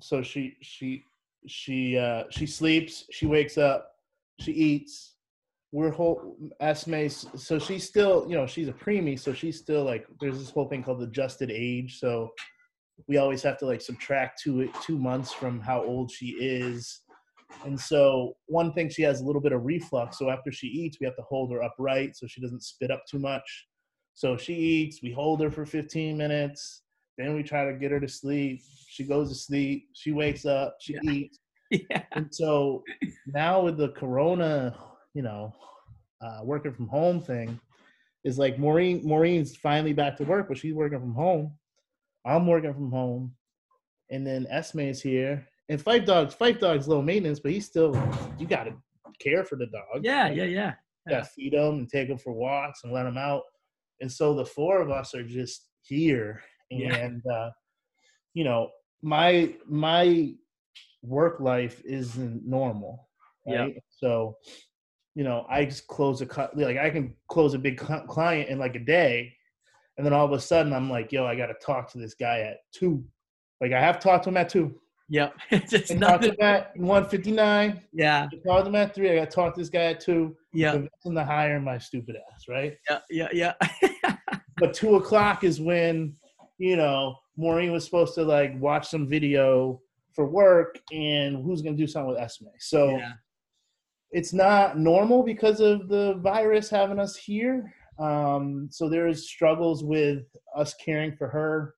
So she she she uh she sleeps she wakes up she eats. We're whole Esme, so she's still you know she's a preemie so she's still like there's this whole thing called adjusted age so we always have to like subtract two two months from how old she is and so one thing she has a little bit of reflux. So after she eats, we have to hold her upright so she doesn't spit up too much. So she eats, we hold her for 15 minutes, then we try to get her to sleep. She goes to sleep, she wakes up, she Yeah. eats. yeah, And so now with the corona, you know, uh, working from home thing, is like Maureen Maureen's finally back to work, but she's working from home. I'm working from home. And then Esme is here. And Fight Dog's Fight Dog's low maintenance, but he's still you gotta care for the dog. yeah, yeah, yeah. You gotta feed him and take him for walks and let him out. And so the four of us are just here. Yeah. And uh, you know, my my work life isn't normal. Yeah. So, you know, I just close a cut like I can close a big client in like a day, and then all of a sudden I'm like, yo, I gotta talk to this guy at two. Like I have talked to him at two. Yep. It's just And talked to nothing. at 159. Yeah, I talked to him at three. I got to talk to this guy at two. yeah, him to hire my stupid ass, right? yeah, yeah, yeah. But two o'clock is when, you know, Maureen was supposed to like watch some video for work and who's going to do something with Esme. So yeah. it's not normal because of the virus having us here. Um, so there's struggles with us caring for her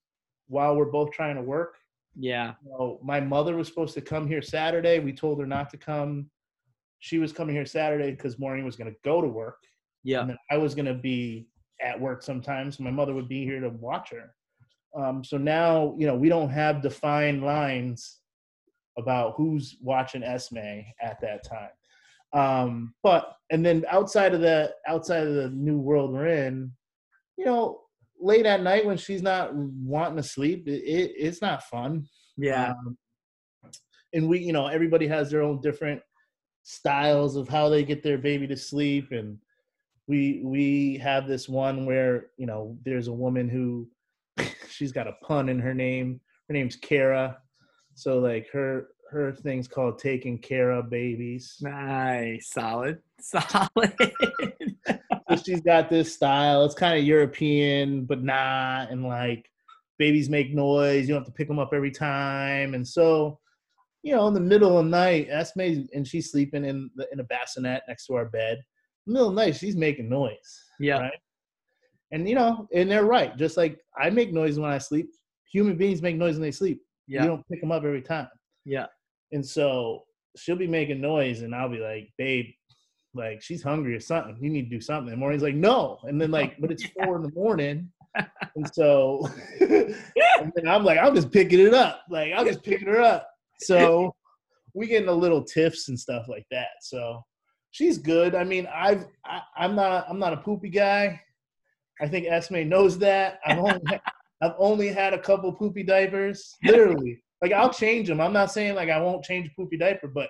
while we're both trying to work. Yeah. know, my mother was supposed to come here Saturday. We told her not to come. She was coming here Saturday because Maureen was going to go to work, Yeah. and then I was going to be at work sometimes. My mother would be here to watch her. Um, so now, you know, we don't have defined lines about who's watching Esme at that time. Um, but and then outside of the outside of the new world we're in, you know, late at night when she's not wanting to sleep, it, it, it's not fun. Yeah. Um, and we, you know, everybody has their own different styles of how they get their baby to sleep. And we we have this one where you know there's a woman who she's got a pun in her name. Her name's Kara. So like her her thing's called taking care of babies. Nice. Solid. Solid. she's got this style. It's kind of European, but not. And like babies make noise. You don't have to pick them up every time. And so, you know, in the middle of the night, Esme and she's sleeping in the, in a bassinet next to our bed. Middle of the night, she's making noise. yeah. Right. And you know, and they're right. Just like I make noise when I sleep, human beings make noise when they sleep. Yeah. You don't pick them up every time. Yeah. And so she'll be making noise, and I'll be like, babe, like she's hungry or something. You need to do something. And Maureen's like, no. And then like, but it's four in the morning. And so and I'm like, I'm just picking it up. Like I'm just picking her up. So we get in a little tiffs and stuff like that. So she's good. I mean, I've I, I'm not I'm not a poopy guy. I think Esme knows that. I've only I've only had a couple poopy diapers. Literally, like I'll change them. I'm not saying like I won't change a poopy diaper, but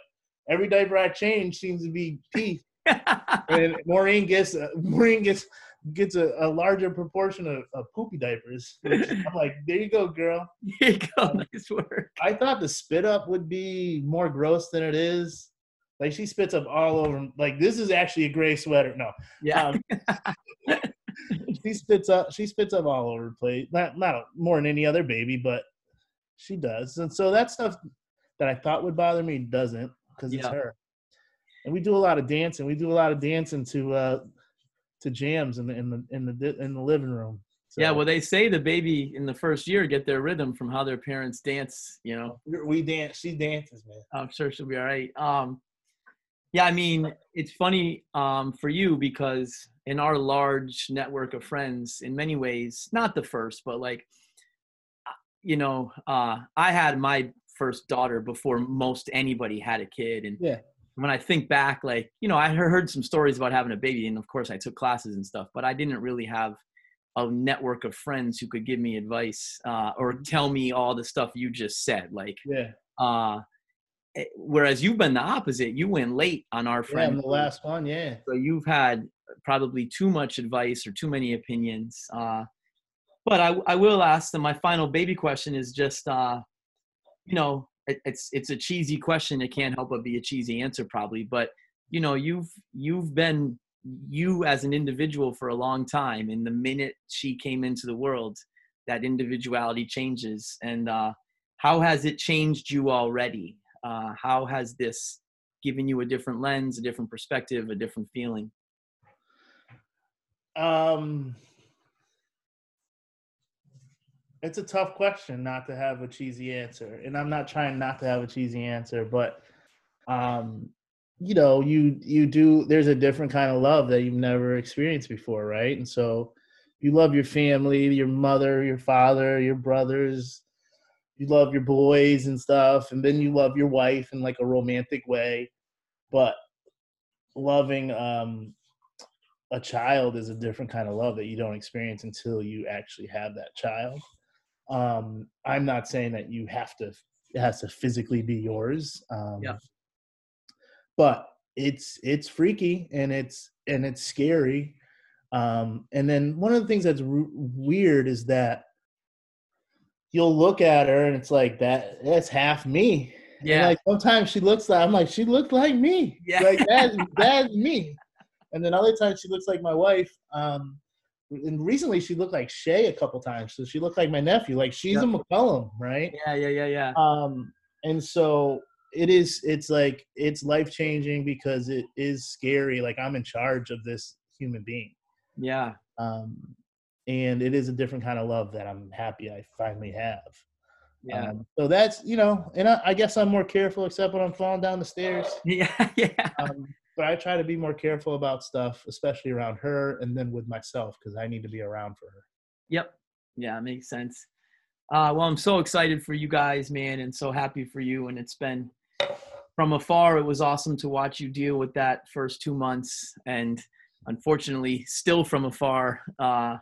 every diaper I change seems to be pee. and Maureen gets uh, Maureen gets gets a, a larger proportion of, of poopy diapers. which I'm like, there you go, girl. Here you go. Nice work. I thought the spit up would be more gross than it is. Like she spits up all over. Like this is actually a gray sweater. No, Yeah. um, she spits up. She spits up all over the place. Not not more than any other baby, but she does. And so that stuff that I thought would bother me doesn't because it's Yeah. her. And we do a lot of dancing. We do a lot of dancing to uh to jams in the in the in the in the living room. So yeah. Well, they say the baby in the first year get their rhythm from how their parents dance. You know, we dance. She dances, man. I'm sure she'll be all right. Um, yeah, I mean, it's funny um, for you because in our large network of friends, in many ways, not the first, but like, uh, you know, uh, I had my first daughter before most anybody had a kid, and Yeah. When I think back, like, you know, I heard some stories about having a baby, and of course, I took classes and stuff, but I didn't really have a network of friends who could give me advice uh, or tell me all the stuff you just said, like Yeah. uh eh, whereas you've been the opposite you went late on our Yeah, friend I'm the last one. Yeah. so you've had probably too much advice or too many opinions uh but i i will ask them my final baby question is just uh you know it, it's it's a cheesy question. It can't help but be a cheesy answer probably but you know you've you've been you as an individual for a long time and the minute she came into the world that individuality changes. And uh how has it changed you already? Uh how has this given you a different lens a different perspective a different feeling? Um, it's a tough question not to have a cheesy answer, and I'm not trying not to have a cheesy answer, but um, you know, you you do. There's a different kind of love that you've never experienced before, right? And so, you love your family, your mother, your father, your brothers. You love your boys and stuff, and then you love your wife in like a romantic way, but loving um a child is a different kind of love that you don't experience until you actually have that child. Um, I'm not saying that you have to it has to physically be yours. Um, Yeah. But it's it's freaky and it's and it's scary. Um, and then one of the things that's r- weird is that you'll look at her and it's like that that's half me. And, yeah like sometimes she looks like I'm like she looked like me. Yeah. Like that's that's me. And then other times she looks like my wife. Um, and recently she looked like Shay a couple times. So she looked like my nephew. Like she's a McCollum, right? yeah yeah yeah yeah Um, and so it is. It's like it's life changing because it is scary. Like I'm in charge of this human being. yeah Um, and it is a different kind of love that I'm happy I finally have. yeah Um, so that's you know, and I, I guess I'm more careful, except when I'm falling down the stairs. yeah yeah Um, but I try to be more careful about stuff, especially around her, and then with myself because I need to be around for her. Yep. Yeah, makes sense. Uh, well, I'm so excited for you guys, man, and so happy for you. And it's been from afar, it was awesome to watch you deal with that first two months. And unfortunately, still from afar, uh,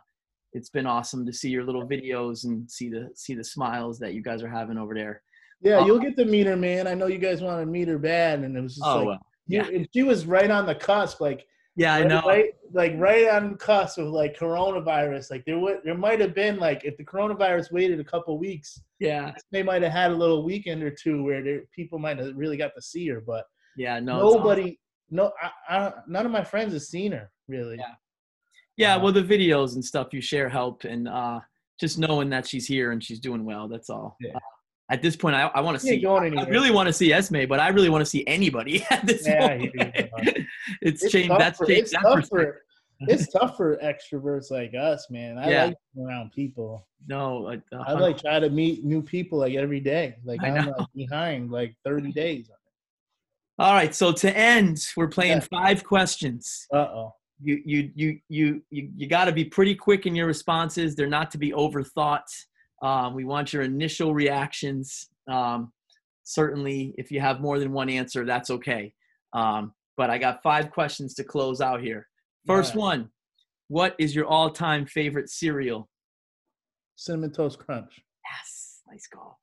it's been awesome to see your little videos and see the see the smiles that you guys are having over there. Yeah, Uh, you'll get to meet her, man. I know you guys want to meet her bad, and it was just Oh, like well, you, yeah. and she was right on the cusp, like yeah, I right, know. right, like right on the cusp of like coronavirus. Like there would, there might have been like if the coronavirus waited a couple weeks, Yeah, they might have had a little weekend or two where there, people might have really got to see her, but yeah, no, it's awesome. nobody, no, I, I, none of my friends have seen her really. Yeah. Yeah, Uh, well, the videos and stuff you share help, and uh, just knowing that she's here and she's doing well. That's all. Yeah. Uh, at this point, I, I want to see. going I anywhere. really want to see Esme, but I really want to see anybody at this Yeah, point. hear you, man. it's, It's changed. tough That's for- changed it's that tough for it's tough for extroverts like us, man. I Yeah. like around people. No, I, I like try to meet new people like every day. Like I I'm like behind like 30 days. All right, so to end, we're playing Yeah. five questions. Uh oh. You you you you you you got to be pretty quick in your responses. They're not to be overthought. Um, we want your initial reactions. Um, certainly, if you have more than one answer, that's okay. Um, but I got five questions to close out here. First Yeah. one What is your all time favorite cereal? Cinnamon Toast Crunch. Yes, nice call.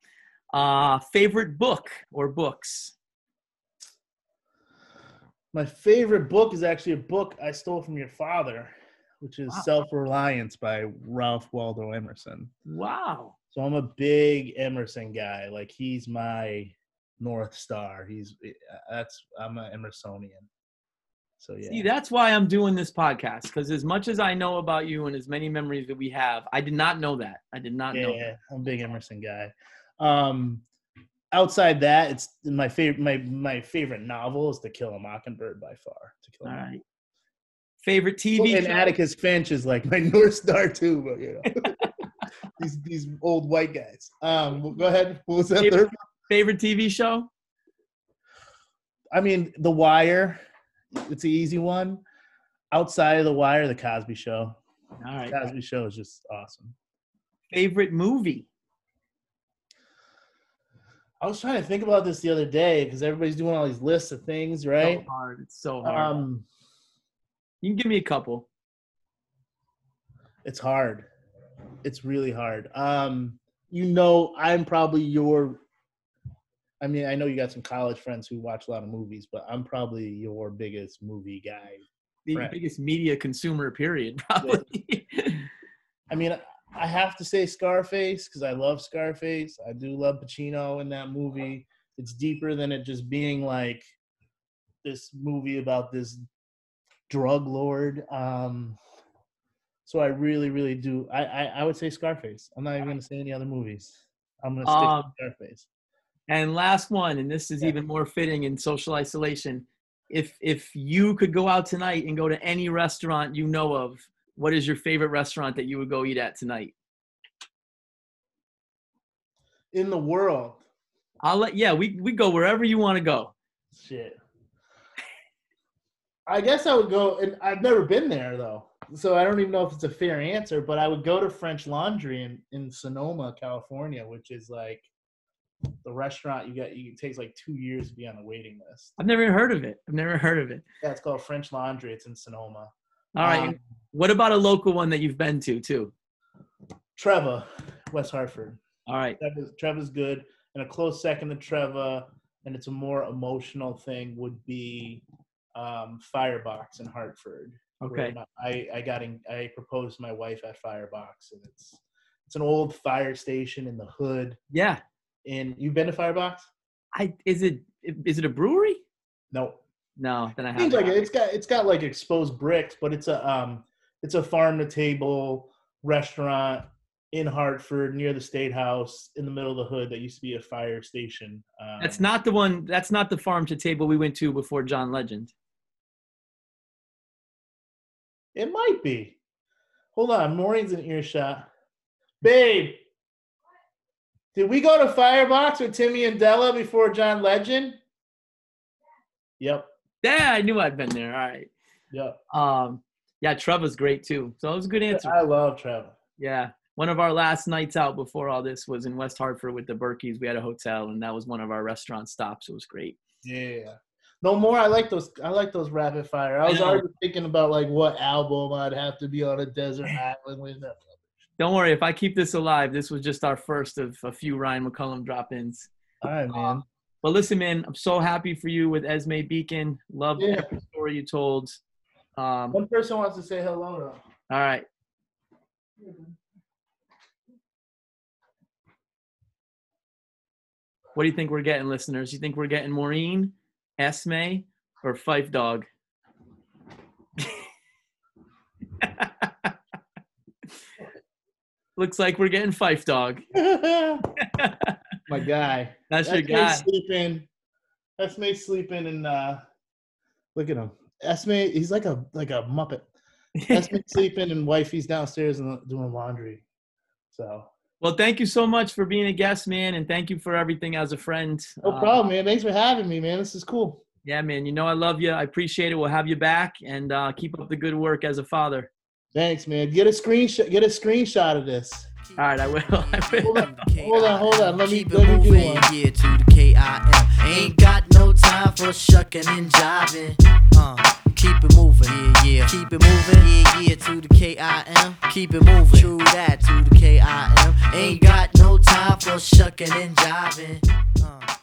Uh, favorite book or books? My favorite book is actually a book I stole from your father, which is Wow. Self Reliance by Ralph Waldo Emerson. Wow. So I'm a big Emerson guy. Like he's my north star. He's eh, that's I'm an Emersonian. So yeah. See, that's why I'm doing this podcast because as much as I know about you and as many memories that we have, I did not know that. I did not know. That. Yeah, I'm a big Emerson guy. Um, outside that, it's my favorite. My my favorite novel is To Kill a Mockingbird by far. To Kill a All right. Favorite TV and show? Atticus Finch is like my north star too. But you know, these these old white guys. Um, well, go ahead. What was that Favorite- third? Favorite TV show? I mean, The Wire. It's an easy one. Outside of The Wire, The Cosby Show. All right. Cosby Show is just awesome. Favorite movie? I was trying to think about this the other day because everybody's doing all these lists of things, right? So hard. It's so hard. Um, you can give me a couple. it's hard. It's really hard. Um, you know, I'm probably your. I mean, I know you got some college friends who watch a lot of movies, but I'm probably your biggest movie guy. The Right. biggest media consumer, period, probably. I mean, I have to say Scarface because I love Scarface. I do love Pacino in that movie. It's deeper than it just being like this movie about this drug lord. Um, so I really, really do. I, I, I would say Scarface. I'm not even going to say any other movies. I'm going to stick Um, with Scarface. and last one, and this is Yeah. even more fitting in social isolation. If if you could go out tonight and go to any restaurant you know of, what is your favorite restaurant that you would go eat at tonight? In the world, I'll let yeah, we we go wherever you want to go. shit. I guess I would go, and I've never been there though, so I don't even know if it's a fair answer. But I would go to French Laundry in in Sonoma, California, which is like the restaurant you got. You it takes like two years to be on the waiting list. I've never heard of it. I've never heard of it. Yeah, it's called French Laundry. It's in Sonoma. All right. Um, what about a local one that you've been to too? Treva, West Hartford. All right. Treva's, Treva's good, and a close second to Treva, and it's a more emotional thing would be um, Firebox in Hartford. Okay. I I got in, I proposed to my wife at Firebox, and it's it's an old fire station in the hood. Yeah. And you've been to Firebox? I is it is it a brewery? No. No, then I Seems like it. it's got it's got like exposed bricks, but it's a um it's a farm to table restaurant in Hartford near the State House in the middle of the hood that used to be a fire station. Um, That's not the one. That's not the farm to table we went to before John Legend. It might be. Hold on, Maureen's in earshot. Babe, did we go to Firebox with Timmy and Della before John Legend? Yep. Yeah, I knew I'd been there. All right. Yep. Um, yeah, Treva's great too. So it was a good answer. I love Treva. Yeah. One of our last nights out before all this was in West Hartford with the Berkeys. We had a hotel, and that was one of our restaurant stops. It was great. Yeah. No more. I like those. I like those rapid fire. I was know. already thinking about like what album I'd have to be on a desert island with. Don't worry, if I keep this alive, this was just our first of a few Ryan McCollum drop-ins. All right, man. But listen, man, I'm so happy for you with Esme Beacon. Love Yeah. every story you told. Um, One person wants to say hello though. all right. What do you think we're getting, listeners? You think we're getting Maureen, Esme, or Fife Dog? Looks like we're getting Fife Dog. My guy. That's your Esme's guy. sleeping. Esme's sleeping, and uh, look at him. Esme, he's like a like a muppet. Esme's sleeping, and wifey's downstairs and doing laundry. So well, thank you so much for being a guest, man, and thank you for everything as a friend. no Uh, problem, man. Thanks for having me, man. This is cool. Yeah, man. You know I love you. I appreciate it. We'll have you back, and uh, keep up the good work as a father. Thanks, man. Get a screenshot. Get a screenshot of this. All right, I will. I will. Hold on, hold on, hold on. Let me Keep let me do moving, one. yeah, to the K-I-M. Ain't got no time for shucking and jiving. Uh, keep it moving, yeah, yeah. Keep it moving, yeah, yeah, to the K-I-M. Keep it moving, true that, to the K-I-M. Ain't got no time for shucking and jiving. Uh,